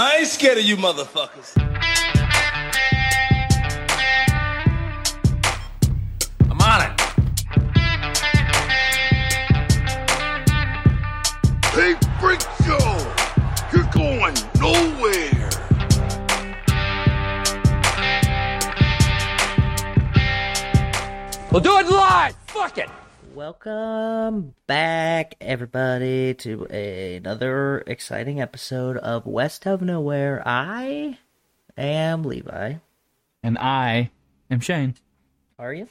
I ain't scared of you motherfuckers. I'm on it. Hey, Freak Show! You're going nowhere! We'll do it live. Fuck it. Welcome back, everybody, to another exciting episode of West of Nowhere. I am Levi. And I am Shane. Are you?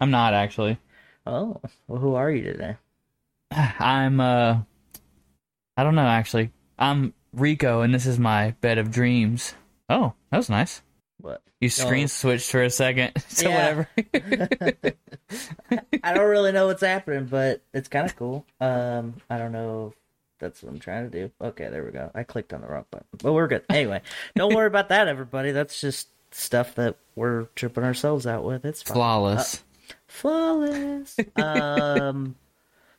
I'm not actually. Oh, well, who are you today? I'm uh I don't know actually. I'm Rico and this is my bed of dreams. Oh, that was nice. You screen Oh. switched for a second. So Yeah. whatever. I don't really know what's happening, but it's kind of cool. Um, I don't know if that's what I'm trying to do. Okay, there we go. I clicked on the wrong button, but we're good. Anyway, don't worry about that, everybody. That's just stuff that we're tripping ourselves out with. It's fine. Flawless. flawless. um,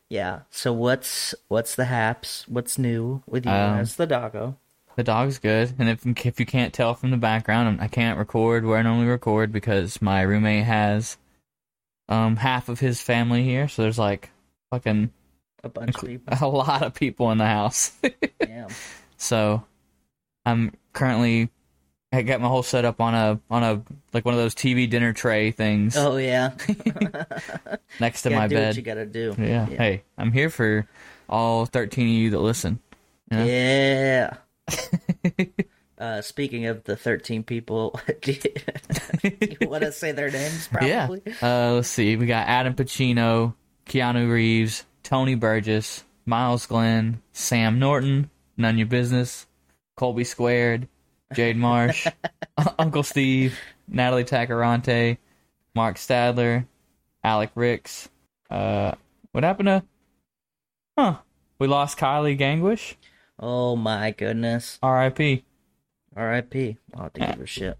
yeah. So what's what's the haps? What's new with you? Um, That's the doggo. The dog's good. And if if you can't tell from the background, I can't record where I normally record because my roommate has um half of his family here, so there's like fucking A bunch of people. a lot of people in the house. Damn. So I'm currently I got my whole setup on a on a like one of those TV dinner tray things Oh yeah. next to my bed. you gotta do. yeah. Hey, I'm here for all 13 of you that listen. Yeah. Yeah. uh, speaking of the 13 people, do you, you want to say their names probably? Yeah. Uh, let's see. We got Adam Pacino, Keanu Reeves, Tony Burgess, Miles Glenn, Sam Norton, None Your Business, Colby Squared, Jade Marsh, Uncle Steve, Natalie Tacarante, Mark Stadler, Alec Ricks. Uh, what happened to? Huh? We lost Kylie Gangwish. Oh my goodness. R.I.P. R.I.P. I'll have to give her shit.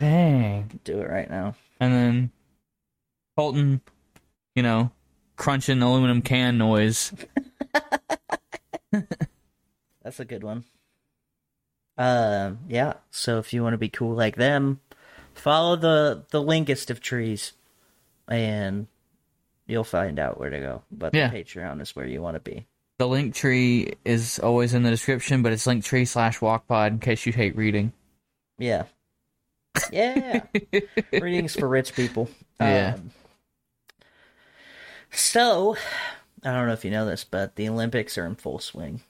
Dang. Do it right now. And then Colton, you know, crunching aluminum can noise. That's a good one. Um, yeah. So if you want to be cool like them, follow the the linkest of trees, and you'll find out where to go. But Yeah. the Patreon is where you want to be. The link tree is always in the description, but it's link tree slash wokpod in case you hate reading. Yeah. Yeah. Readings for rich people. Yeah. Um, so, I don't know if you know this, but the Olympics are in full swing.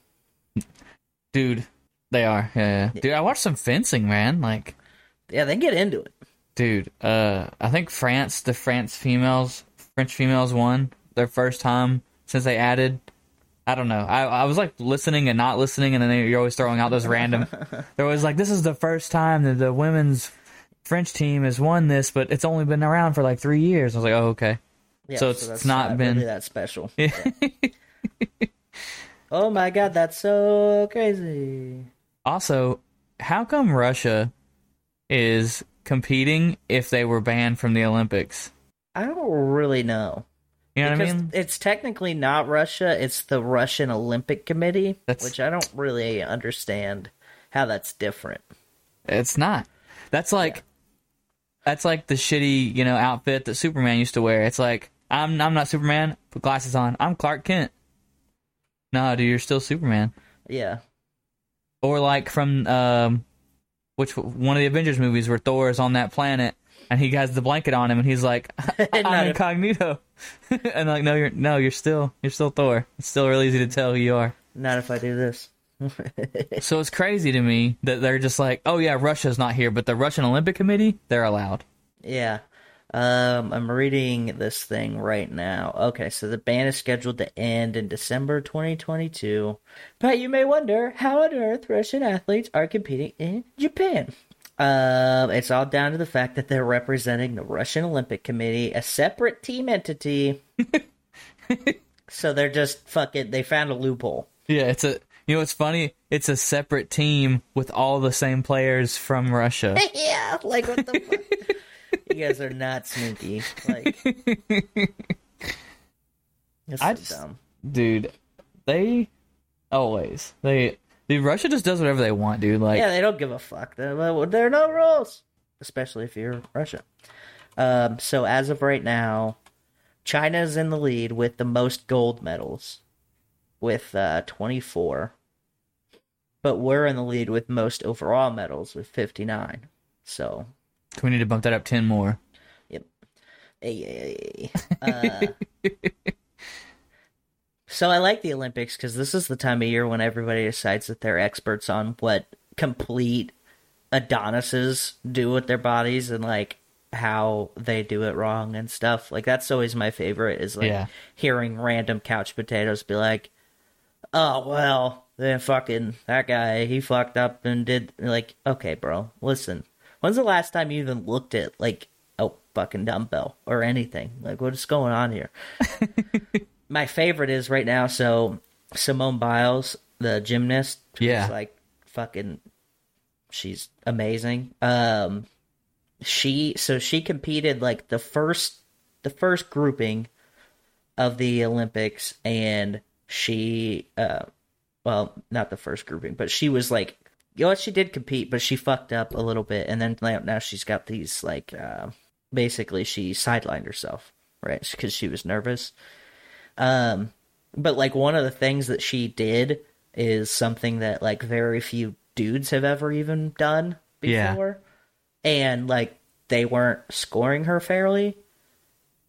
Dude, they are. Yeah, yeah. Dude, I watched some fencing, man. Like, Yeah, they get into it. dude, uh, I think France, the France females, French females won their first time since they added. I don't know. I, I was like listening and not listening, and then you're always throwing out those random. There was like, this is the first time that the women's French team has won this, but it's only been around for like three years. I was like, oh, okay. Yeah, So it's that's not been- really that special. Yeah. oh my god, that's so crazy. Also, how come Russia is competing if they were banned from the Olympics? I don't really know. You know what I because mean? it's technically not Russia, it's the Russian Olympic Committee, That's- which I don't really understand how that's different. It's not. That's like that's like the shitty, you know, outfit that Superman used to wear. It's like I'm I'm not Superman. Put glasses on. I'm Clark Kent. No, dude, you're still Superman. Yeah. Or like from um, which one of the Avengers movies where Thor is on that planet and he has the blanket on him and he's like, I'm incognito. and like, no, you're no, you're still you're still Thor. It's still real easy to tell who you are. Not if I do this. So it's crazy to me that they're just like, oh yeah, Russia's not here, but the Russian Olympic Committee, they're allowed. Yeah. Um, I'm reading this thing right now. Okay, so the ban is scheduled to end in December 2022. But you may wonder how on earth Russian athletes are competing in Japan. Um, it's all down to the fact that they're representing the Russian Olympic Committee, a separate team entity. so they're just fucking. They found a loophole. Yeah, it's a you know what's funny? It's a separate team with all the same players from Russia. yeah, like what the fuck? you guys are not sneaky. Like, this I just- dumb. Dude, they always they Dude, Russia just does whatever they want, dude. Like, Yeah, they don't give a fuck. There, are no rules, especially if you're Russia. Um, so as of right now, China's in the lead with the most gold medals, with uh, 24. But we're in the lead with most overall medals with 59. So, we need to bump that up ten more. yep. Ay, ay, ay. Uh, so I like the Olympics because this is the time of year when everybody decides that they're experts on what complete Adonises do with their bodies and like how they do it wrong and stuff. Like that's always my favorite is like Yeah. hearing random couch potatoes be like, "Oh well, then fucking that guy he fucked up and did like okay, bro, listen. When's the last time you even looked at like a fucking dumbbell or anything? Like what's going on here?" my favorite is right now. So Simone Biles, the gymnast, Yeah. like fucking, she's amazing. Um, she so she competed like the first the first grouping of the Olympics, and she uh, well, not the first grouping, but she was like. You know what? She did compete, but she fucked up a little bit, and then like, now she's got these like, uh, basically she sidelined herself, right? Because she was nervous. Um, but like one of the things that she did is something that like very few dudes have ever even done Yeah. before, and like they weren't scoring her fairly,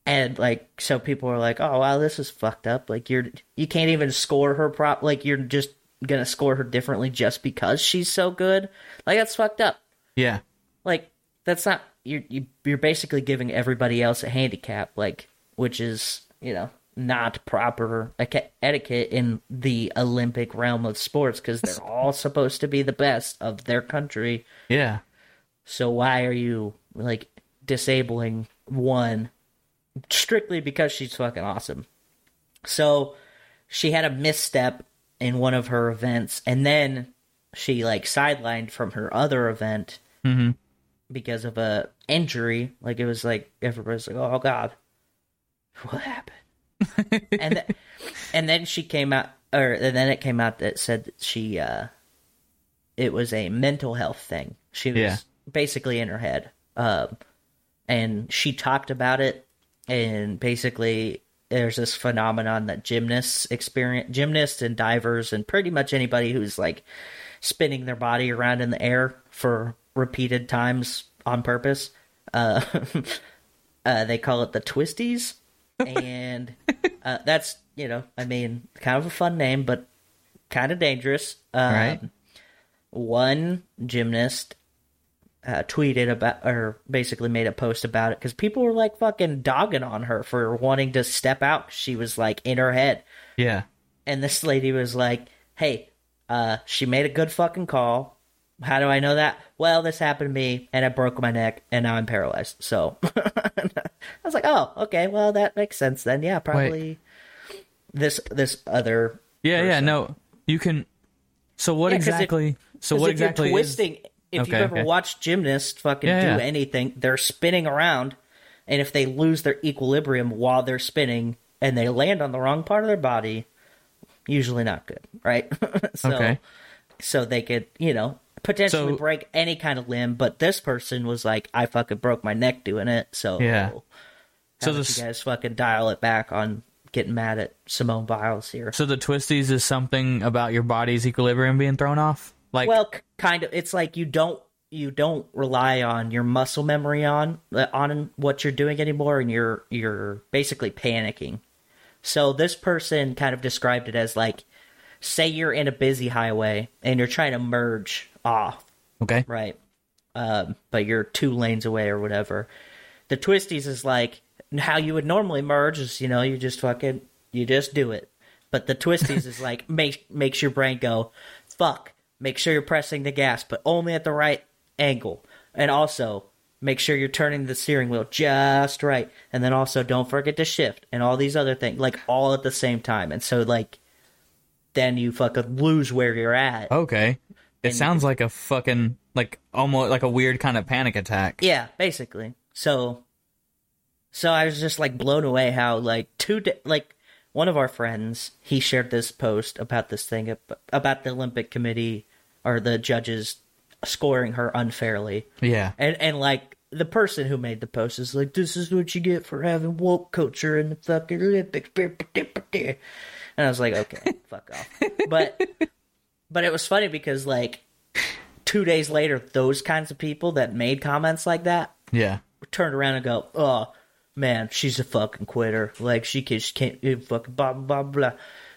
and like so people were like, "Oh wow, this is fucked up." Like you're you can't even score her prop. Like you're just gonna score her differently just because she's so good. Like that's fucked up Yeah, like that's not you're you, you're basically giving everybody else a handicap like which is you know not proper etiquette in the olympic realm of sports because they're all supposed to be the best of their country. Yeah. so why are you like disabling one strictly because she's fucking awesome? So she had a misstep in one of her events and then she like sidelined from her other event mm-hmm. because of a injury. Like it was like everybody's like oh god. What happened and th- and then she came out or and then it came out that said that she uh it was a mental health thing. She was Yeah. basically in her head. Um and she talked about it. And basically there's this phenomenon that gymnasts experience gymnasts and divers and pretty much anybody who's like spinning their body around in the air for repeated times on purpose uh, uh they call it the twisties and uh, that's you know i mean kind of a fun name but kind of dangerous um, Right. one gymnast uh, tweeted about or basically made a post about it because people were like fucking dogging on her for wanting to step out. She was like in her head, Yeah. and this lady was like, "Hey, uh, she made a good fucking call. How do I know that? Well, this happened to me, and I broke my neck, and now I'm paralyzed. So I was like, oh, okay, well that makes sense then. Yeah, probably this this other Yeah, yeah, no. You can So what Yeah, 'cause if- exactly So what if you're exactly is twisting? If Okay, you've ever okay. watched gymnasts fucking Yeah, do yeah. anything, they're spinning around, and if they lose their equilibrium while they're spinning and they land on the wrong part of their body, usually not good, right? so, Okay. So they could, you know, potentially So- break any kind of limb. But this person was like, "I fucking broke my neck doing it." So Yeah. So this- you guys fucking dial it back on getting mad at Simone Biles here? So the twisties is something about your body's equilibrium being thrown off? Like well k- kind of it's like you don't you don't rely on your muscle memory on uh, on what you're doing anymore and you're you're basically panicking so this person kind of described it as like say you're in a busy highway and you're trying to merge off Okay. right? Um, but you're two lanes away or whatever. The twisties is like how you would normally merge is you know you just fucking you just do it. But the twisties is like make makes your brain go fuck make sure you're pressing the gas but only at the right angle. And also make sure you're turning the steering wheel just right. And then also don't forget to shift and all these other things like all at the same time. And so like then you fucking lose where you're at Okay. It sounds like a fucking like almost like a weird kind of panic attack. Yeah, basically. So, so I was just like blown away how like two di- like one of our friends he shared this post about this thing about the Olympic Committee or the judges scoring her unfairly, Yeah. and and like the person who made the post is like, "This is what you get for having woke culture in the fucking Olympics." And I was like, "Okay, fuck off." But but it was funny because like two days later, those kinds of people that made comments like that Yeah. turned around and go, "Oh man, she's a fucking quitter. Like she can, she can't fucking blah blah blah blah.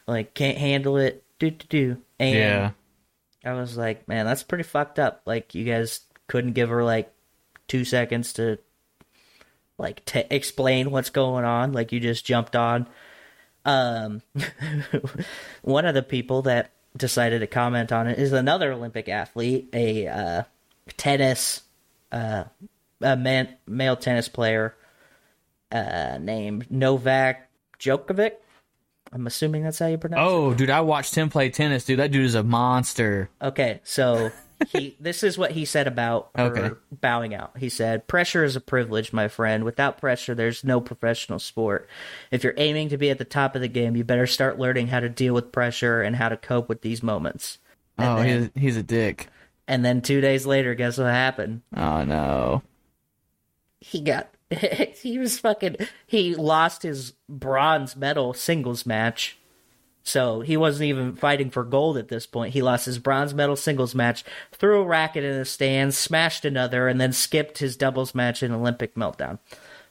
Like can't handle it. Do do do." And Yeah. I was like, "Man, that's pretty fucked up. Like you guys couldn't give her like two seconds to like t- explain what's going on. Like you just jumped on." Um, one of the people that decided to comment on it is another Olympic athlete, a uh, tennis, uh, a man, male tennis player uh, named Novak Djokovic. I'm assuming that's how you pronounce it. Oh, dude, I watched him play tennis, dude. That dude is a monster. Okay, so he this is what he said about Okay. bowing out. He said, "Pressure is a privilege, my friend. Without pressure, there's no professional sport. If you're aiming to be at the top of the game, you better start learning how to deal with pressure and how to cope with these moments." And Oh, then, he's, he's a dick. and then 2 days later, guess what happened? Oh, no. He got he was fucking he lost his bronze medal singles match. So he wasn't even fighting for gold at this point. He lost his bronze medal singles match, threw a racket in the stands, smashed another, and then skipped his doubles match in Olympic meltdown.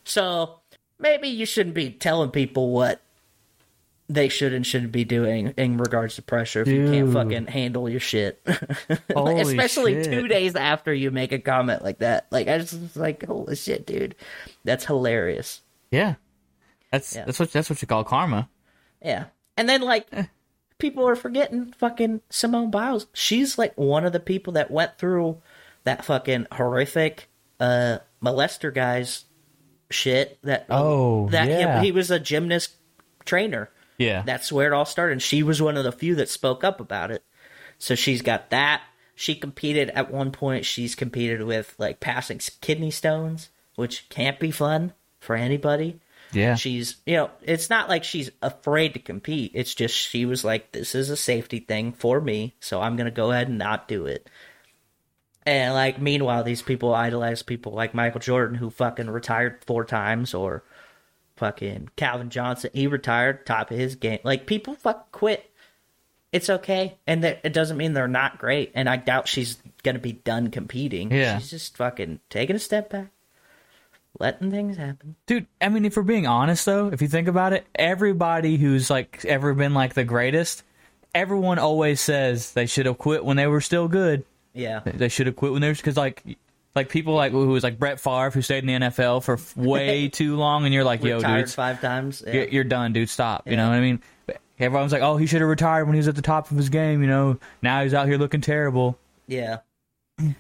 So maybe you shouldn't be telling people what they should and shouldn't be doing in regards to pressure if you can't fucking handle your shit. Especially shit. two days after you make a comment like that. Like I just was like, holy shit, dude. That's hilarious. Yeah. That's Yeah. that's what that's what you call karma. Yeah. And then like people are forgetting fucking Simone Biles. She's like one of the people that went through that fucking horrific uh molester guy's shit that Oh, that yeah. he, he was a gymnast trainer. Yeah. That's where it all started. And she was one of the few that spoke up about it. So she's got that. She competed at one point. She's competed with like passing kidney stones, which can't be fun for anybody. Yeah. She's, you know, it's not like she's afraid to compete. It's just she was like, this is a safety thing for me. So I'm going to go ahead and not do it. And like, meanwhile, these people idolize people like Michael Jordan, who fucking retired four times, or fucking Calvin Johnson. He retired, top of his game. Like, people fuck quit. It's okay, and that it doesn't mean they're not great. And I doubt she's gonna be done competing. Yeah. she's just fucking taking a step back, letting things happen. Dude, I mean, if we're being honest though, if you think about it, everybody who's like ever been like the greatest, everyone always says they should have quit when they were still good. Yeah, They should have quit when they were because like like people like who was like Brett Favre who stayed in the NFL for way too long, and you're like, yo, dude, five times. Yeah. you're, you're done, dude. Stop. You know what I mean? Everyone's like, oh, he should have retired when he was at the top of his game. You know, now he's out here looking terrible. Yeah.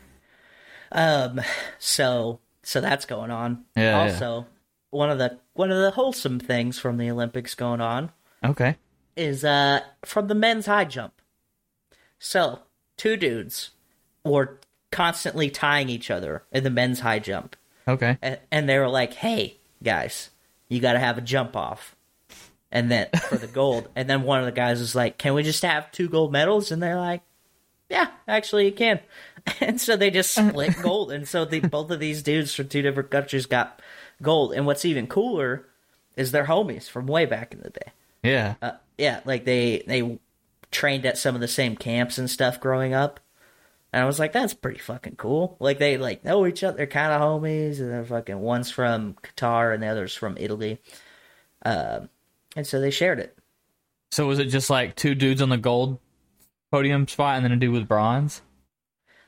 Um. So so that's going on. Yeah, yeah. Also, one of the one of the wholesome things from the Olympics going on Okay. is uh from the men's high jump. So two dudes were constantly tying each other in the men's high jump, Okay. and, and they were like, "Hey guys, you got to have a jump off." And then for the gold, and then one of the guys was like, "Can we just have two gold medals?" And they're like, "Yeah, actually, you can." And so they just split gold, and so the both of these dudes from two different countries got gold. And what's even cooler is they're homies from way back in the day. Yeah. Uh, yeah, like they they trained at some of the same camps and stuff growing up. And I was like, that's pretty fucking cool. Like they like know each other, they're kind of homies, and they're fucking one's from Qatar and the other's from Italy. Um, and so they shared it. So was it just like two dudes on the gold podium spot and then a dude with bronze?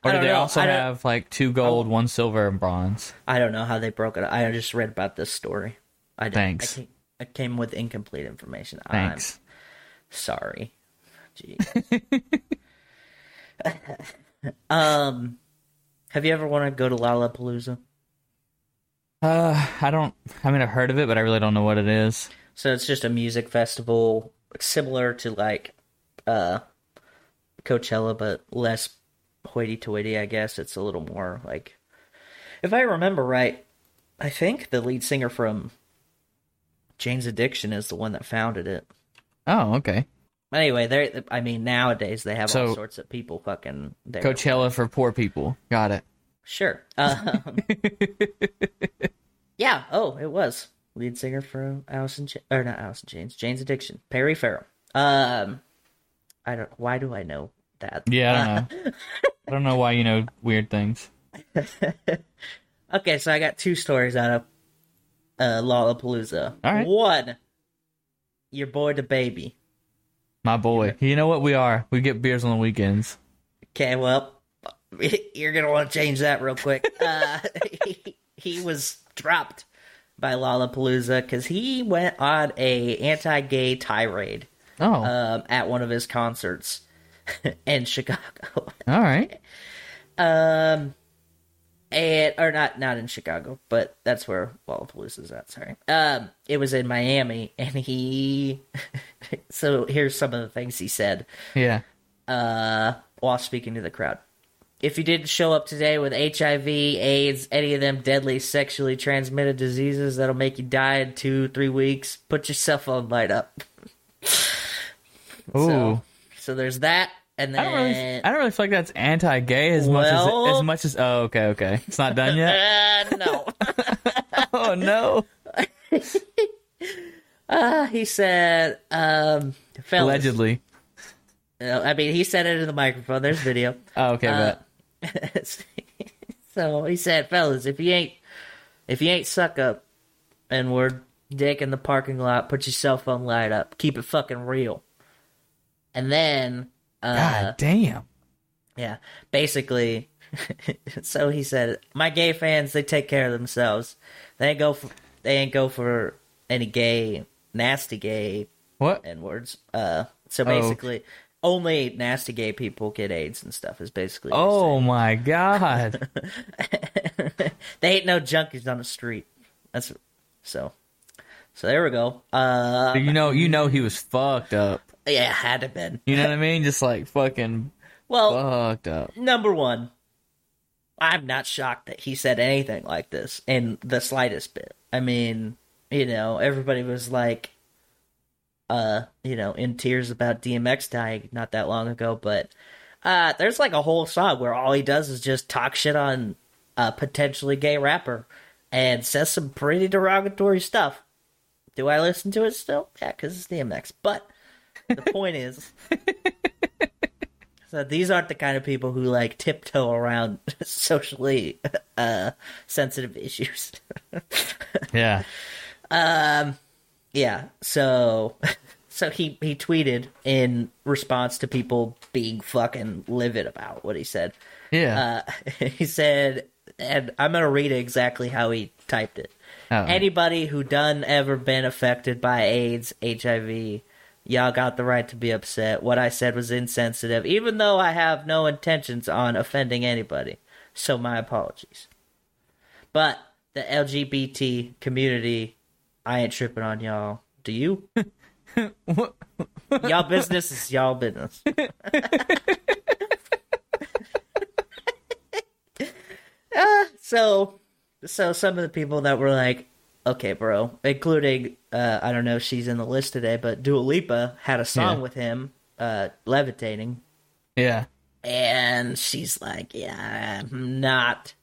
Or don't they know. also have like two gold, one silver, and bronze? I don't know how they broke it. up. I just read about this story. I didn't- Thanks. I came, I came with incomplete information. Thanks. I'm sorry. Gee. um, have you ever wanted to go to Lollapalooza? Uh, I don't. I mean, I've heard of it, but I really don't know what it is. So it's just a music festival similar to like uh Coachella but less hoity toity, I guess. It's a little more like if I remember right, I think the lead singer from Jane's Addiction is the one that founded it. Oh, okay. Anyway, they I mean nowadays they have all sorts of people fucking there. Coachella for poor people. Got it. Sure. Um, yeah. Oh, it was lead singer for in Ch- or not Alice in Chains, Jane's Addiction, Perry Farrell. Um, I don't. Why do I know that? Yeah, I don't know. I don't know why you know weird things. Okay, so I got two stories out of uh, Lollapalooza. All right. One, your boy DaBaby. My boy. You know what we are? We get beers on the weekends. Okay, well, you're gonna want to change that real quick. uh, he, he was dropped by Lollapalooza because he went on a anti-gay tirade Oh, um, at one of his concerts in Chicago. all right. Um, and or not not in Chicago, but that's where Lollapalooza's at. Sorry. Um, it was in Miami, and he. so here's some of the things he said Yeah. uh, while speaking to the crowd. If you didn't show up today with HIV, AIDS, any of them deadly sexually transmitted diseases that'll make you die in two, three weeks, put your cell phone light up. Ooh. So, so there's that, and I don't really. then I don't really feel like that's anti-gay as much as as much as. Oh, okay, okay. It's not done yet. uh, no. oh no. Uh, he said, um, fellas, Allegedly. Uh, I mean, he said it in the microphone. There's video. Oh, okay, Uh, but so he said, fellas, if you ain't if you ain't suck up and we're dick in the parking lot, put your cell phone light up. Keep it fucking real. And then uh God damn. yeah, basically so he said, My gay fans, they take care of themselves. They ain't go for they ain't go for any gay nasty gay What? N words. Uh so Oh. basically only nasty gay people get AIDS and stuff is basically Oh my god. they ain't no junkies on the street. That's so. So there we go. Uh, you know, you know, he was fucked up. Yeah, it had to been. You know what I mean? Just like fucking Well, fucked up. number one, I'm not shocked that he said anything like this in the slightest bit. I mean, you know, everybody was like, uh, you know, in tears about DMX dying not that long ago, but uh, there's like a whole song where all he does is just talk shit on a potentially gay rapper and says some pretty derogatory stuff. Do I listen to it still? Yeah, because it's DMX. But the point is, so these aren't the kind of people who like tiptoe around socially uh, sensitive issues. Yeah. Um yeah. So, so he he tweeted in response to people being fucking livid about what he said. Yeah. Uh, he said, and I'm gonna read exactly how he typed it. Oh. Anybody who done ever been affected by AIDS, HIV, y'all got the right to be upset. What I said was insensitive, even though I have no intentions on offending anybody. So my apologies. But the LGBT community, I ain't tripping on y'all. Do you? y'all business is y'all business. Uh, so so some of the people that were like, okay, bro, including uh, I don't know if she's in the list today, but Dua Lipa had a song Yeah. with him, uh, levitating, yeah. and she's like, yeah, I'm not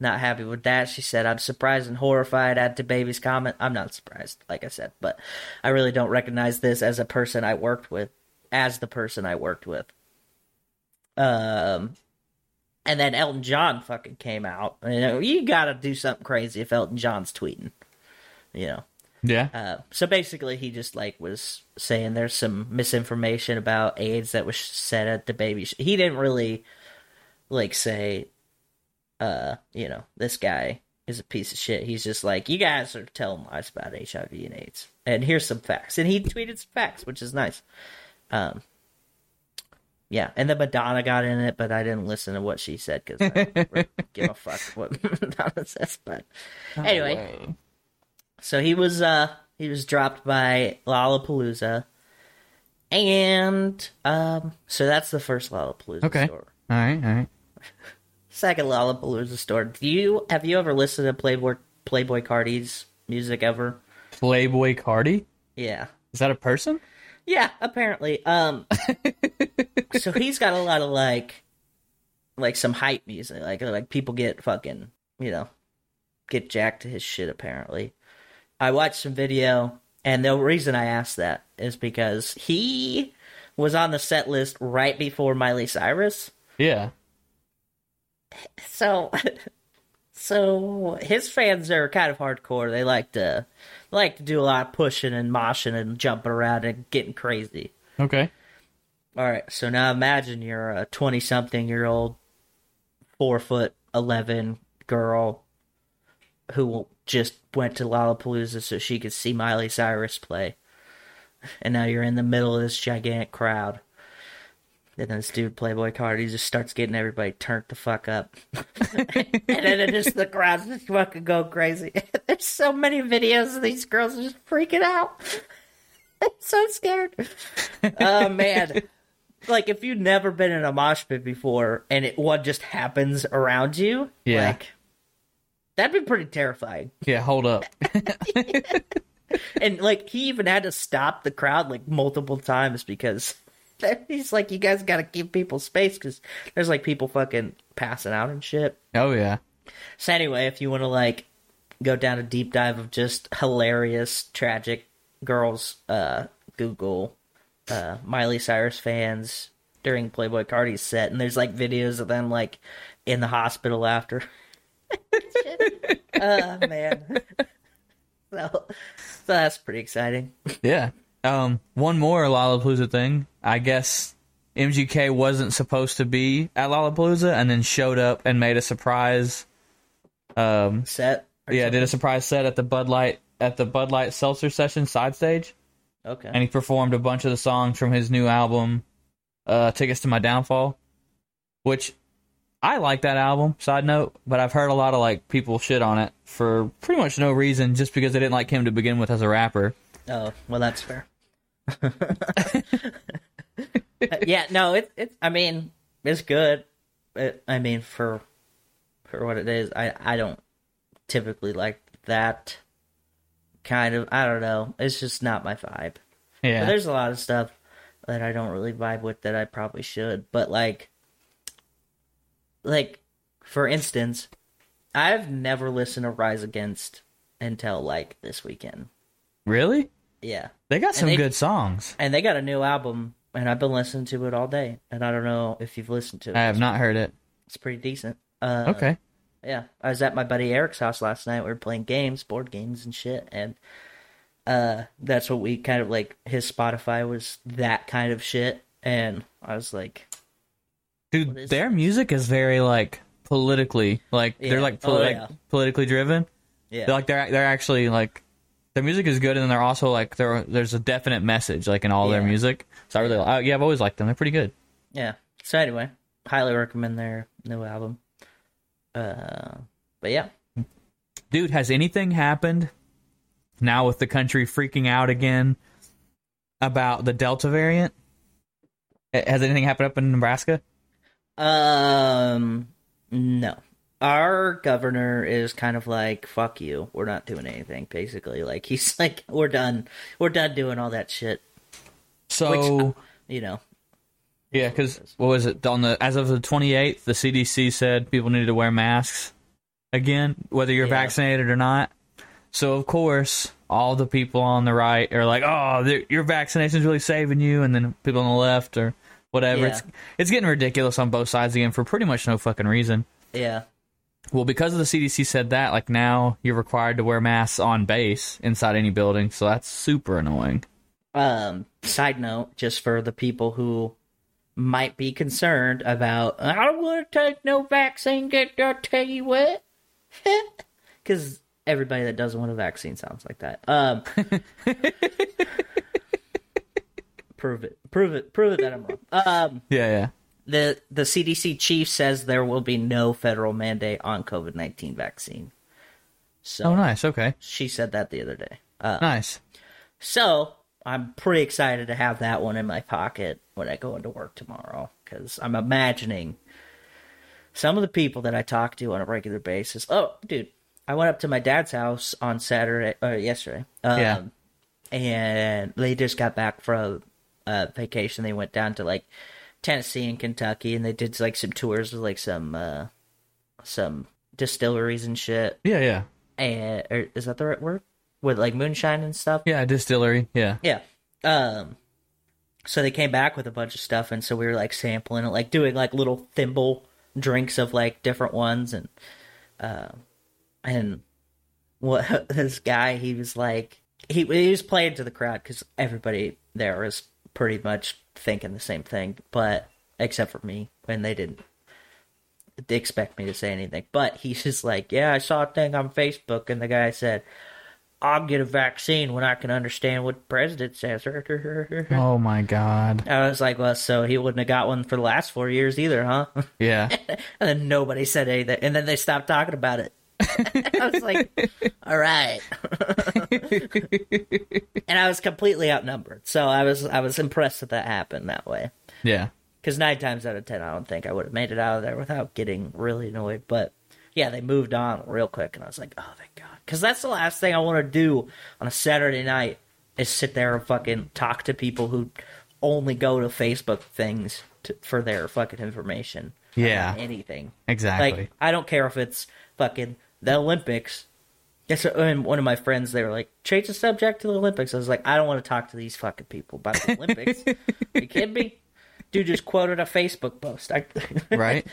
not happy with that. She said, I'm surprised and horrified at DaBaby's comment. I'm not surprised, like I said, but I really don't recognize this as a person I worked with, as the person I worked with. Um, and then Elton John fucking came out. You know, you gotta do something crazy if Elton John's tweeting. You know. Yeah. Uh, so basically, he just like was saying there's some misinformation about AIDS that was said at DaBaby. Sh- he didn't really like say, uh, you know, this guy is a piece of shit. He's just like, you guys are telling lies about HIV and AIDS, and here's some facts. And he tweeted some facts, which is nice. Um, yeah, and then Madonna got in it, but I didn't listen to what she said because I don't give a fuck what Madonna says. But anyway, Way. So he was uh he was dropped by Lollapalooza, and um so that's the first Lollapalooza Okay. store. All right. All right. Second Lollapalooza store. Do you have you ever listened to Playboy Playboi Carti's music ever? Playboi Carti. Yeah. Is that a person? Yeah, apparently. Um so he's got a lot of like like some hype music. Like like people get fucking, you know, get jacked to his shit apparently. I watched some video and the reason I asked that is because he was on the set list right before Miley Cyrus. Yeah. So so his fans are kind of hardcore. They like to like to do a lot of pushing and moshing and jumping around and getting crazy. Okay. All right, so now imagine you're a 20 something year old, four foot 11 girl who just went to Lollapalooza so she could see Miley Cyrus play. And now you're in the middle of this gigantic crowd. And then this dude, Playboi Carti, just starts getting everybody turned the fuck up. and then it just the crowd just fucking go crazy. There's so many videos of these girls just freaking out. I'm so scared. Oh man. Like if you've never been in a mosh pit before and it one just happens around you, Yeah. like that'd be pretty terrifying. Yeah, hold up. And like he even had to stop the crowd like multiple times because he's like, you guys got to give people space because there's like people fucking passing out and shit. oh yeah. So anyway, if you want to like go down a deep dive of just hilarious, tragic girls, uh, Google uh, Miley Cyrus fans during Playboi Carti's set, and there's like videos of them like in the hospital after. oh man, so, so that's pretty exciting. Yeah. Um, one more Lollapalooza thing. I guess MGK wasn't supposed to be at Lollapalooza and then showed up and made a surprise. Um, Set. yeah, did a surprise set at the Bud Light at the Bud Light Seltzer Session side stage, something? and he performed a bunch of the songs from his new album, uh, "Tickets to My Downfall," which I like that album. Side note, but I've heard a lot of like people shit on it for pretty much no reason, just because they didn't like him to begin with as a rapper. Oh, well, that's fair. yeah, no, it's it's. I mean, it's good. It, I mean, for for what it is, I I don't typically like that kind of. I don't know. It's just not my vibe. Yeah, But there's a lot of stuff that I don't really vibe with that I probably should. But like, like for instance, I've never listened to Rise Against until like this weekend. really. Yeah. They got some they- good songs. And they got a new album, and I've been listening to it all day. And I don't know if you've listened to it. I have not heard it. It's pretty decent. Uh, Okay. Yeah, I was at my buddy Eric's house last night. We were playing games, board games, and shit. And uh, that's what we kind of like. His Spotify was that kind of shit, and I was like, Dude, is their music is very like politically like Yeah. they're like, Oh, poli- like, politically driven. yeah, They're like they're they're actually like their music is good and then they're also like there there's a definite message like in all their music. So I really uh, yeah, I've always liked them. They're pretty good. yeah. So anyway, highly recommend their new album. Uh, but yeah, Dude, has anything happened now with the country freaking out again about the Delta variant? Has anything happened up in Nebraska? Um, no. Our governor is kind of like, fuck you. We're not doing anything, basically. Like, he's like, we're done. We're done doing all that shit. So You know, Yeah, because what was it on the as of the 28th, the CDC said people needed to wear masks again, whether you're Yeah. vaccinated or not. So of course, all the people on the right are like, "Oh, your vaccination's really saving you," and then people on the left or whatever. Yeah. It's it's getting ridiculous on both sides again for pretty much no fucking reason. yeah. Well, because of the CDC said that, like now you're required to wear masks on base inside any building, so that's super annoying. Um, side note, just for the people who might be concerned about, I don't want to take no vaccine, get I tell you what. Because everybody that doesn't want a vaccine sounds like that. Um, prove it. Prove it. Prove it that I'm wrong. Um, Yeah, yeah. the the CDC chief says there will be no federal mandate on COVID nineteen vaccine. So Oh, nice. Okay, she said that the other day. Uh, nice. so I'm pretty excited to have that one in my pocket when I go into work tomorrow because I'm imagining some of the people that I talk to on a regular basis. Oh, dude, I went up to my dad's house on Saturday or yesterday. Um, Yeah. and they just got back from uh, vacation. They went down to like Tennessee and Kentucky, and they did like some tours with like some uh, some distilleries and shit. Yeah, yeah, And or, is that the right word? With like moonshine and stuff. yeah. Distillery. Yeah, Yeah. Um. So they came back with a bunch of stuff, and so we were like sampling it, like doing like little thimble drinks of like different ones, and uh, and what this guy he was like he he was playing to the crowd because everybody there was pretty much thinking the same thing, but except for me, and they didn't expect me to say anything. But he's just like, yeah, I saw a thing on Facebook, and the guy said. I'll get a vaccine when I can understand what the president says. Oh my god. I was like, well, so he wouldn't have got one for the last four years either, huh? Yeah. and then nobody said anything. And then they stopped talking about it. I was like, all right. and I was completely outnumbered. So I was I was impressed that that happened that way. yeah. Because nine times out of ten, I don't think I would have made it out of there without getting really annoyed. But yeah, they moved on real quick, and I was like, oh, thank God. Because that's the last thing I want to do on a Saturday night is sit there and fucking talk to people who only go to Facebook things to, for their fucking information. Yeah. anything. Exactly. Like, I don't care if it's fucking the Olympics. Yes, and one of my friends, they were like, change the subject to the Olympics. I was like, I don't want to talk to these fucking people about the Olympics. you kidding me? Dude just quoted a Facebook post. I, right.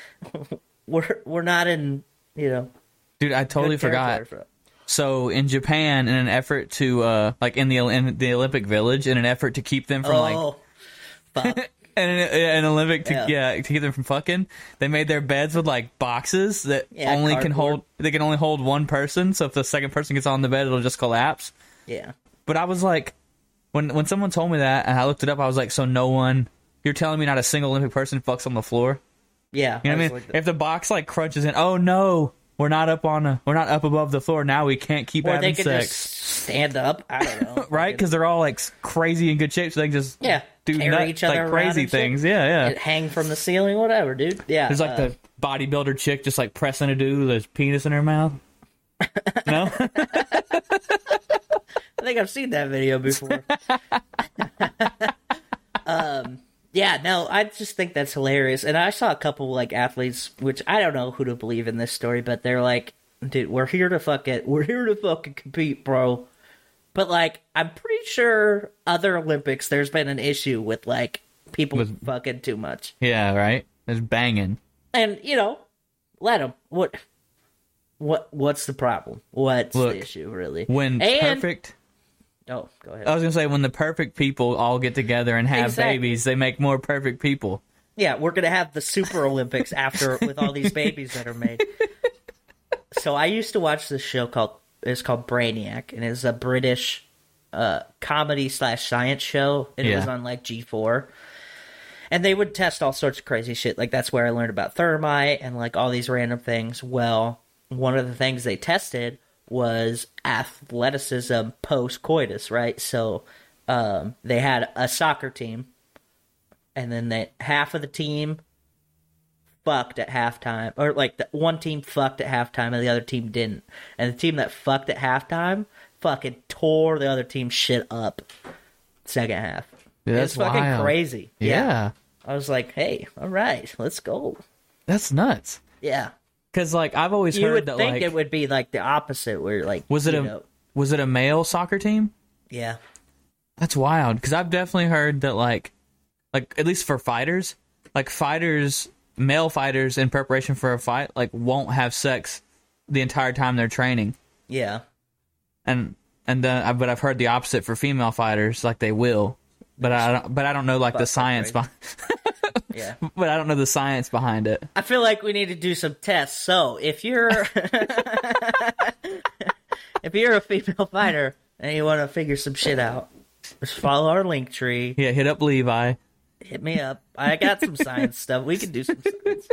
we're we're not in, you know, Dude, I totally forgot. for- So in Japan, in an effort to uh, like in the in the Olympic Village, in an effort to keep them from like Fuck. an, an Olympic to Yeah. yeah. to keep them from fucking, they made their beds with like boxes that Yeah, only can hold they can only hold one person. So if the second person gets on the bed, it'll just collapse. yeah. But I was like, when when someone told me that and I looked it up, I was like, so no one. You're telling me not a single Olympic person fucks on the floor? Yeah. You know what I mean? like- if the box like crunches in, oh no, we're not up on a, we're not up above the floor. Now we can't keep or having they could sex, just stand up. I don't know. right? Because they're all like crazy in good shape, so they can just yeah, do carry nut, each other like crazy and shit. things. Yeah, yeah. It hang from the ceiling, whatever, dude. Yeah. There's like uh, the bodybuilder chick just like pressing a dude with his penis in her mouth. no, I think I've seen that video before. um, yeah, no, I just think that's hilarious. And I saw a couple like athletes, which I don't know who to believe in this story, but they're like, "Dude, we're here to fuck it. We're here to fucking compete, bro." But like, I'm pretty sure other Olympics, there's been an issue with like people With- fucking too much, yeah, right. There's banging. and you know, let them. What? What? What's the problem? What's Look, the issue, really? When And- perfect, Oh, go ahead. I was gonna say when the perfect people all get together and have Exactly. babies, they make more perfect people. Yeah, we're gonna have the Super Olympics after with all these babies that are made. So I used to watch this show called it's called Brainiac, and it's a British uh, comedy slash science show, and it was on like G four. And they would test all sorts of crazy shit. Like that's where I learned about thermite and like all these random things. Well, one of the things they tested was athleticism post coitus, right? So um, they had a soccer team and then they half of the team fucked at halftime, or like the one team fucked at halftime and the other team didn't, and the team that fucked at halftime fucking tore the other team shit up second half. Dude, that's fucking wild. crazy. Yeah. I was like, hey, all right, let's go. that's nuts. Yeah, Because like I've always you heard would that think like it would be like the opposite, where like was it a know, was it a male soccer team? yeah That's wild because I've definitely heard that like like at least for fighters, like fighters, male fighters in preparation for a fight, like won't have sex the entire time they're training, yeah and and then but I've heard the opposite for female fighters, like they will. But I don't, but I don't know like the science behind. yeah. but I don't know the science behind it. I feel like we need to do some tests. So if you're if you're a female fighter and you want to figure some shit out, just follow our link tree. Yeah, hit up Levi. Hit me up. I got some science stuff. We can do some science.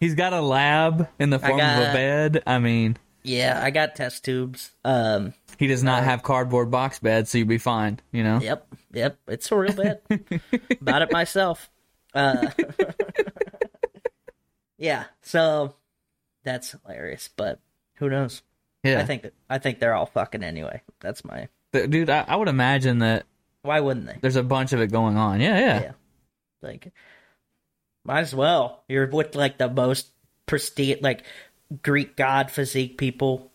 He's got a lab in the form of a bed. I mean, Yeah, I got test tubes. Um, he does not have cardboard box beds, so you'll be fine. You know. yep, yep. It's a real bed. About it myself. Uh, yeah. So that's hilarious. But who knows? Yeah. I think that I think they're all fucking anyway. That's my dude I, I would imagine that Why wouldn't they? There's a bunch of it going on. Yeah, yeah. Yeah. Like, might as well. You're with like the most prestige, like Greek god physique people.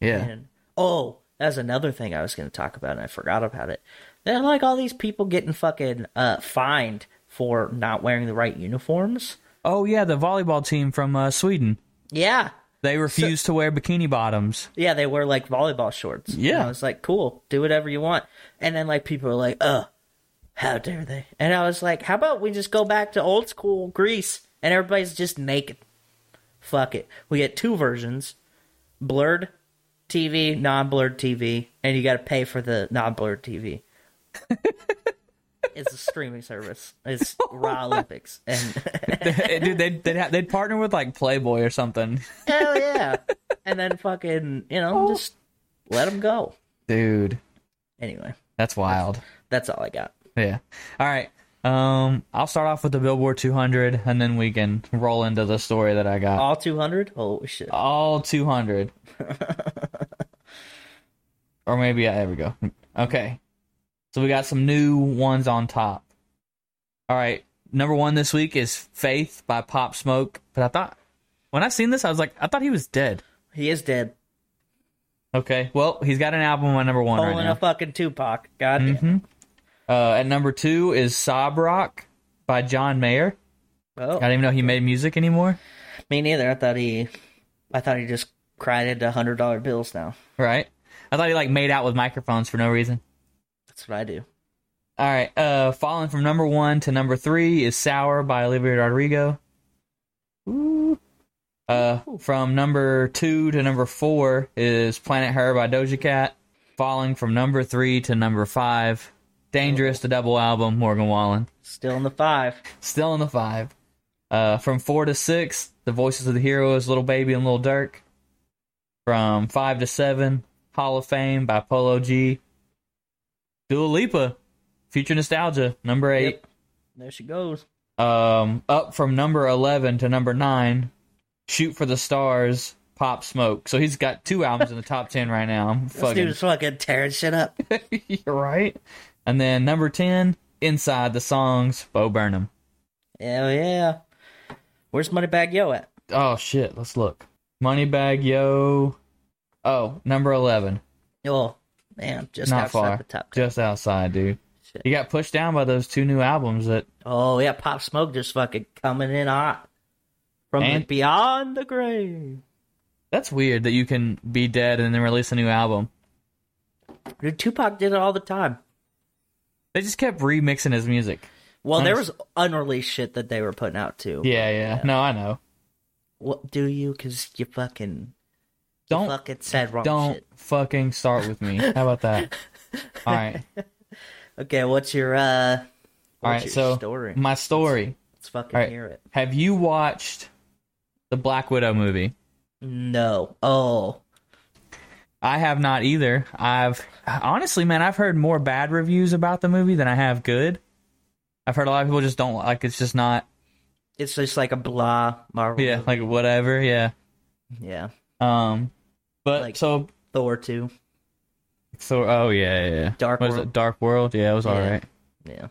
Yeah. And oh, that's another thing I was going to talk about, and I forgot about it. Then like all these people getting fucking uh fined for not wearing the right uniforms. Oh yeah, the volleyball team from uh, Sweden. Yeah, They refused to wear bikini bottoms. yeah, they wear like volleyball shorts. Yeah. and I was like, cool, do whatever you want. And then like people are like, uh, how dare they? And I was like, how about we just go back to old school Greece and everybody's just naked? Fuck it. We get two versions: blurred TV, non-blurred TV, and you got to pay for the non-blurred TV. it's a streaming service. It's Raw Olympics, and Dude, they'd, they'd, ha- they'd partner with like Playboy or something. hell yeah, and then fucking you know oh. just let them go. Dude, Anyway, that's wild. that's all I got. Yeah. All right. Um, I'll start off with the Billboard 200, and then we can roll into the story that I got. All 200? Holy shit. All 200. or maybe, yeah, there we go. Okay. So we got some new ones on top. All right. Number one this week is Faith by Pop Smoke. But I thought, when I seen this, I was like, I thought he was dead. He is dead. Okay. Well, he's got an album on number one right Pulling now. a fucking Tupac. God damn. Uh, at number two is Sob Rock by John Mayer. Oh, I didn't even know he made music anymore. me neither. I thought he, I thought he just cried into hundred dollar bills now. Right. I thought he like made out with microphones for no reason. That's what I do. All right. Uh, falling from number one to number three is "Sour" by Olivia Rodrigo. Ooh. Uh, from number two to number four is "Planet Her" by Doja Cat. Falling from number three to number five, "Dangerous" the double album, Morgan Wallen. Still in the five. Still in the five. Uh, from four to six, "The Voices of the Heroes," "Little Baby" and "Little Durk." From five to seven, "Hall of Fame" by Polo G. Dua Lipa, Future Nostalgia, number eight. Yep. There she goes. Um, up from number eleven to number nine, "Shoot for the Stars," Pop Smoke. So he's got two albums in the top ten right now. I'm This fucking dude's fucking tearing shit up. You're right. And then number ten, "Inside the Songs," Bo Burnham. Hell yeah. Where's Moneybagg Yo at? Oh shit, let's look. Moneybagg Yo. Oh, number eleven. Oh, man. Just Not outside far. the top 10. Just outside, dude. Shit. He got pushed down by those two new albums that Oh, yeah. Pop Smoke just fucking coming in hot. From And- beyond the grave. that's weird that you can be dead and then release a new album. Dude, Tupac did it all the time. They just kept remixing his music. Well, there was unreleased shit that they were putting out too. Yeah, yeah. No, I know. What do you? Because you fucking Don't fucking said wrong don't shit. fucking start with me. How about that? All right. Okay, what's your uh? All What's right, your so story? my story. Let's fucking All right. hear it. Have you watched the Black Widow movie? No. Oh, I have not either. I've honestly, man, I've heard more bad reviews about the movie than I have good. I've heard a lot of people just don't like. It's just not. it's just like a blah Marvel. Yeah, movie. like whatever. Yeah. yeah. Um, but Like- so Thor two. so oh yeah yeah. yeah. Dark was World. it Dark World? Yeah, it was all Yeah. right. Yeah.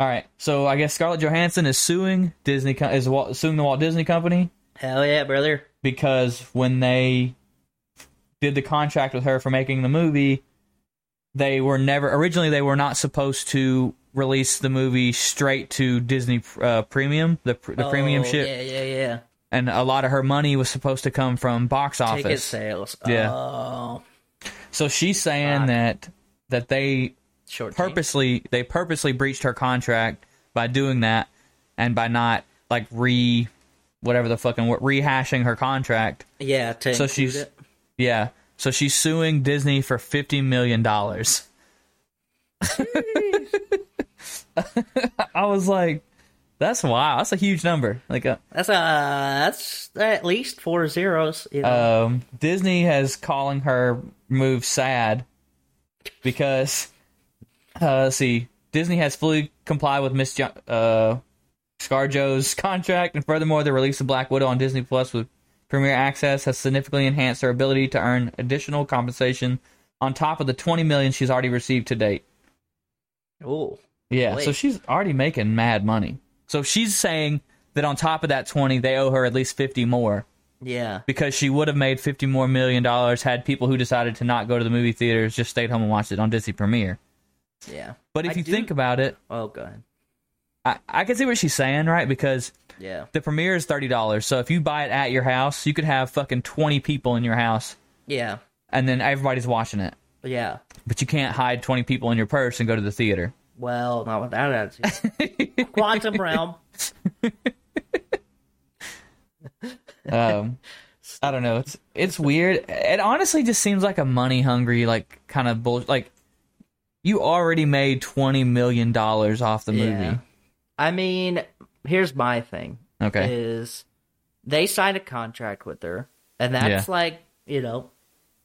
All right. So I guess Scarlett Johansson is suing Disney is suing the Walt Disney Company Hell yeah, brother. because when they did the contract with her for making the movie, they were never originally they were not supposed to release the movie straight to Disney uh, Premium, the the premium Oh, shit, Yeah, yeah, yeah. and a lot of her money was supposed to come from box Ticket office. sales. Yeah. Oh, So she's saying Fuck. that that they short. purposely they purposely breached her contract by doing that and by not like re whatever the fucking rehashing her contract. Yeah. To So she's it. Yeah. So she's suing Disney for fifty million dollars. I was like, that's wow, that's a huge number. Like uh, That's uh that's at least four zeros. You know? um Disney has calling her move sad because uh let's see Disney has fully complied with Miss jo- uh ScarJo's contract and furthermore the release of Black Widow on Disney Plus with Premier Access has significantly enhanced her ability to earn additional compensation on top of the 20 million she's already received to date. Oh, Yeah, so she's already making mad money. So she's saying that on top of that 20, they owe her at least 50 more yeah. because she would have made 50 more million dollars had people who decided to not go to the movie theaters just stayed home and watched it on Disney Premiere. Yeah. But if I you do- think about it, Oh, go ahead. I, I can see what she's saying, right? Because Yeah. the premiere is $30. So if you buy it at your house, you could have fucking 20 people in your house Yeah. and then everybody's watching it. Yeah. But you can't hide 20 people in your purse and go to the theater. Well, not with that attitude. Quantum realm. um i don't know it's it's weird it honestly just seems like a money hungry like kind of bull like you already made 20 million dollars off the movie Yeah. I mean, here's my thing. okay Is they signed a contract with her, and that's Yeah. like you know,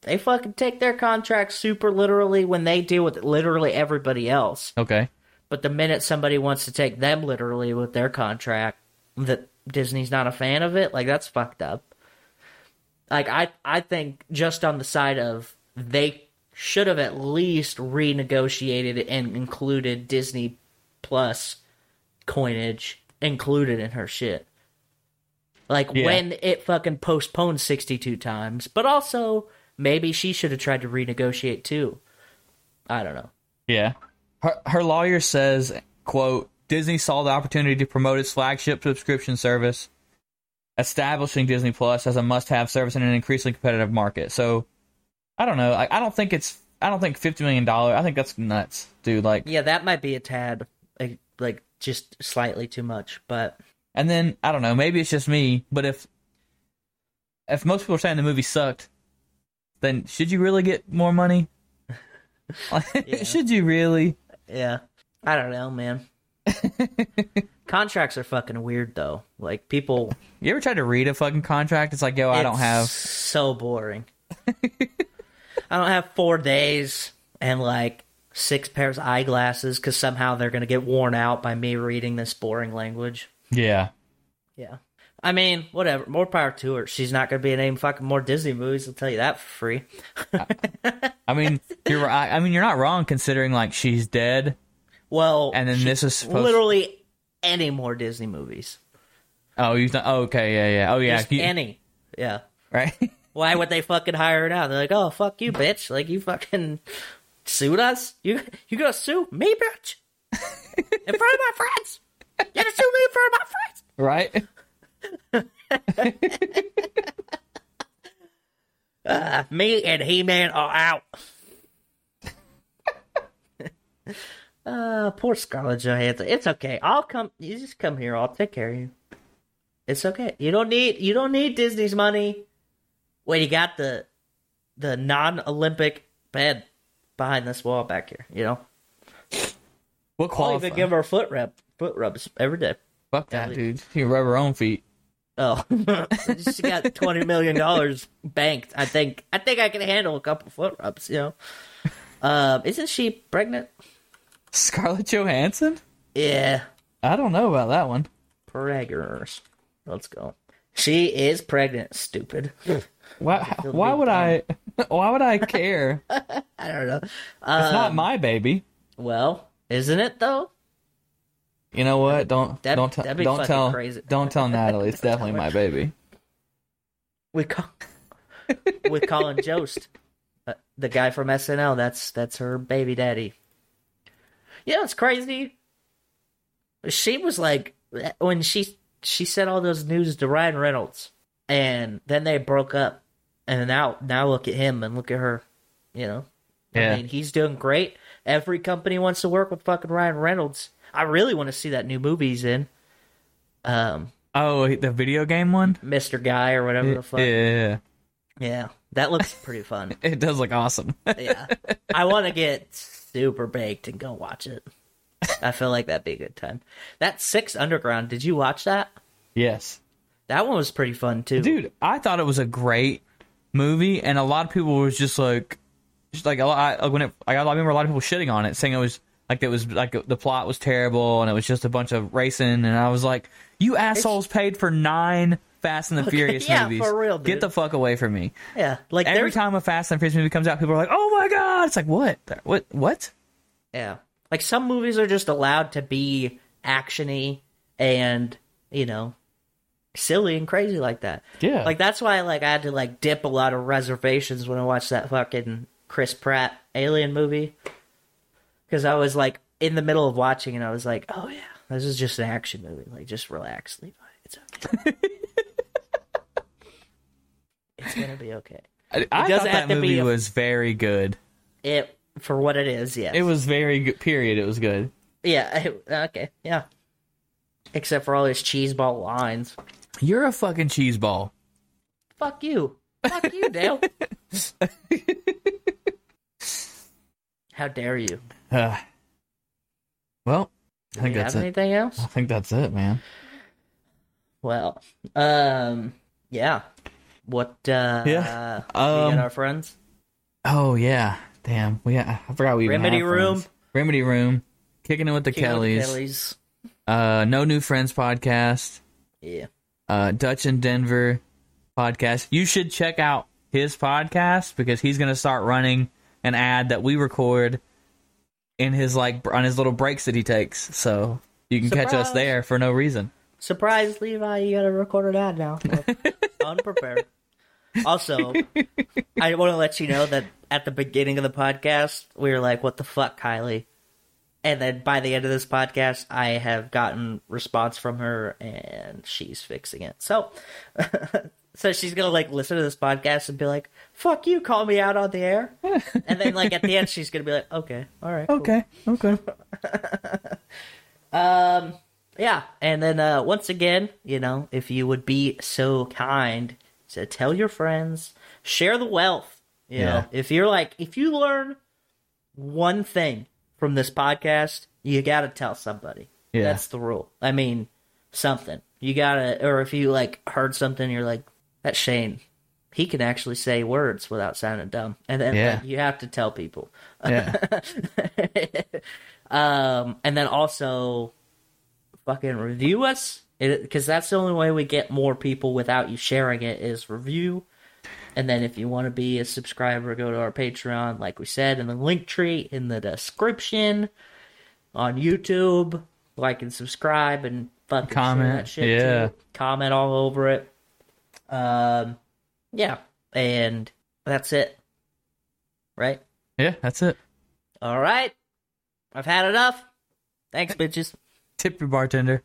they fucking take their contract super literally when they deal with literally everybody else. okay But the minute somebody wants to take them literally with their contract, that Disney's not a fan of it, like that's fucked up. Like I, I think just on the side of they should have at least renegotiated and included Disney Plus coinage included in her shit. Like Yeah. when it fucking postponed sixty two times, but also maybe she should have tried to renegotiate too. I don't know. yeah her, her lawyer says quote disney saw the opportunity to promote its flagship subscription service establishing disney plus as a must-have service in an increasingly competitive market so i don't know i, I don't think it's i don't think 50 million dollars i think that's nuts dude like Yeah, that might be a tad like like just slightly too much, but And then I don't know, maybe it's just me, but if if most people are saying the movie sucked, then should you really get more money? should you really? yeah, I don't know, man. Contracts are fucking weird though. Like people, You ever tried to read a fucking contract? It's like, yo, I don't have. so boring. I don't have four days and like six pairs of eyeglasses because somehow they're gonna get worn out by me reading this boring language. Yeah, Yeah. I mean, whatever. More power to her. She's not going to be in any fucking more Disney movies. I'll tell you that for free. I mean, you're right. I mean, you're not wrong considering like she's dead. Well, And then this is supposed- literally any more Disney movies. Oh, you th- oh, okay, yeah, yeah. Oh, yeah, you- any. Yeah. right. Why would they fucking hire her now? They're like, oh fuck you, bitch! Like you fucking sued us. You you gonna sue me, bitch? In front of my friends. You gonna sue me in front of my friends? right. Uh, me and He Man are out. uh, poor Scarlett Johansson. It's okay. I'll come. You just come here. I'll take care of you. It's okay. You don't need. You don't need Disney's money. When you got the the non Olympic bed behind this wall back here. You know. What I'll qualify? even give her foot rub, foot rubs every day. Fuck that, dude. You rub her own feet. Oh, she got twenty million dollars banked. I think. I think I can handle a couple foot rubs. You know. Um, isn't she pregnant? Scarlett Johansson? Yeah, I don't know about that one. preggers. Let's go. She is pregnant. Stupid. Why? Why would I? Why would I care? I don't know. It's not Um, my baby. Well, isn't it though? You know what? Don't That'd- don't t- don't tell crazy. don't tell Natalie. It's definitely my baby. We call with Colin Jost, uh, the guy from SNL. That's that's her baby daddy. Yeah, it's crazy. She was like when she she said all those news to Ryan Reynolds, and then they broke up, and now now look at him and look at her. You know, Yeah. I mean, he's doing great. Every company wants to work with fucking Ryan Reynolds. I really want to see that new movie he's in. Um, Oh, the video game one. Mr. Guy or whatever the fuck. Yeah, Yeah, that looks pretty fun. it does look awesome. yeah, I want to get super baked and go watch it. I feel like that'd be a good time. That Six Underground, did you watch that? yes, That one was pretty fun too, dude. I thought it was a great movie, and a lot of people was just like, just like a lot. Like when it, I remember a lot of people shitting on it, saying it was like it was like the plot was terrible, and it was just a bunch of racing. And I was like, you assholes paid for nine Fast and the Furious yeah, movies. for real, dude. Get the fuck away from me. Yeah, like Every there's time a Fast and Furious movie comes out, people are like, "Oh my god!" It's like, what? What? What? yeah, Like some movies are just allowed to be actiony and you know silly and crazy like that. Yeah. Like that's why like I had to like dip a lot of reservations when I watched that fucking Chris Pratt Alien movie because I was like in the middle of watching and I was like, oh yeah, this is just an action movie. Like just relax, Levi. It's okay. it's gonna be okay. I, I thought that to movie a- was very good. It for what it is, yes. It was very good. Period. It was good. Yeah. it- okay. Yeah. Except for all his cheeseball lines. You're a fucking cheeseball. Fuck you. Fuck you, Dale. How dare you? Uh, well, I think you that's have it. anything else? I think that's it, man. Well, um, yeah. What? uh Yeah. we Um, got our friends. Oh yeah, damn. We I forgot we Remedy Room. friends. Remedy Room. Kicking it with the King of the Kellys. Kellys. Uh, no new friends podcast. Yeah. Uh, Dutch in Denver podcast. You should check out his podcast because he's gonna start running an ad that we record in his like on his little breaks that he takes. So you can catch us there for no reason. Surprise, Levi! You gotta record an ad now. Unprepared. Also, I want to let you know that at the beginning of the podcast, we were like, "What the fuck, Kylie?" And then by the end of this podcast, I have gotten response from her, and she's fixing it. So, so she's gonna like listen to this podcast and be like, "Fuck you, call me out on the air," and then like at the end, she's gonna be like, "Okay, all right, cool." Okay. um, Yeah, and then uh, once again, you know, if you would be so kind to tell your friends, share the wealth. You Yeah. know, if you're like, if you learn one thing from this podcast, you got to tell somebody. Yeah. That's the rule. I mean, something. You got to, or if you like heard something, you're like, that Shane, he can actually say words without sounding dumb. And then Yeah. like, you have to tell people. Yeah. Um, and then also fucking review us because that's the only way we get more people without you sharing it is review. And then if you want to be a subscriber, go to our Patreon, like we said, in the link tree in the description on YouTube. Like and subscribe and fucking share Comment, that shit yeah. too. Comment all over it. Um, yeah, and that's it. Right. yeah. That's it. All right. I've had enough. Thanks, bitches. Tip your bartender.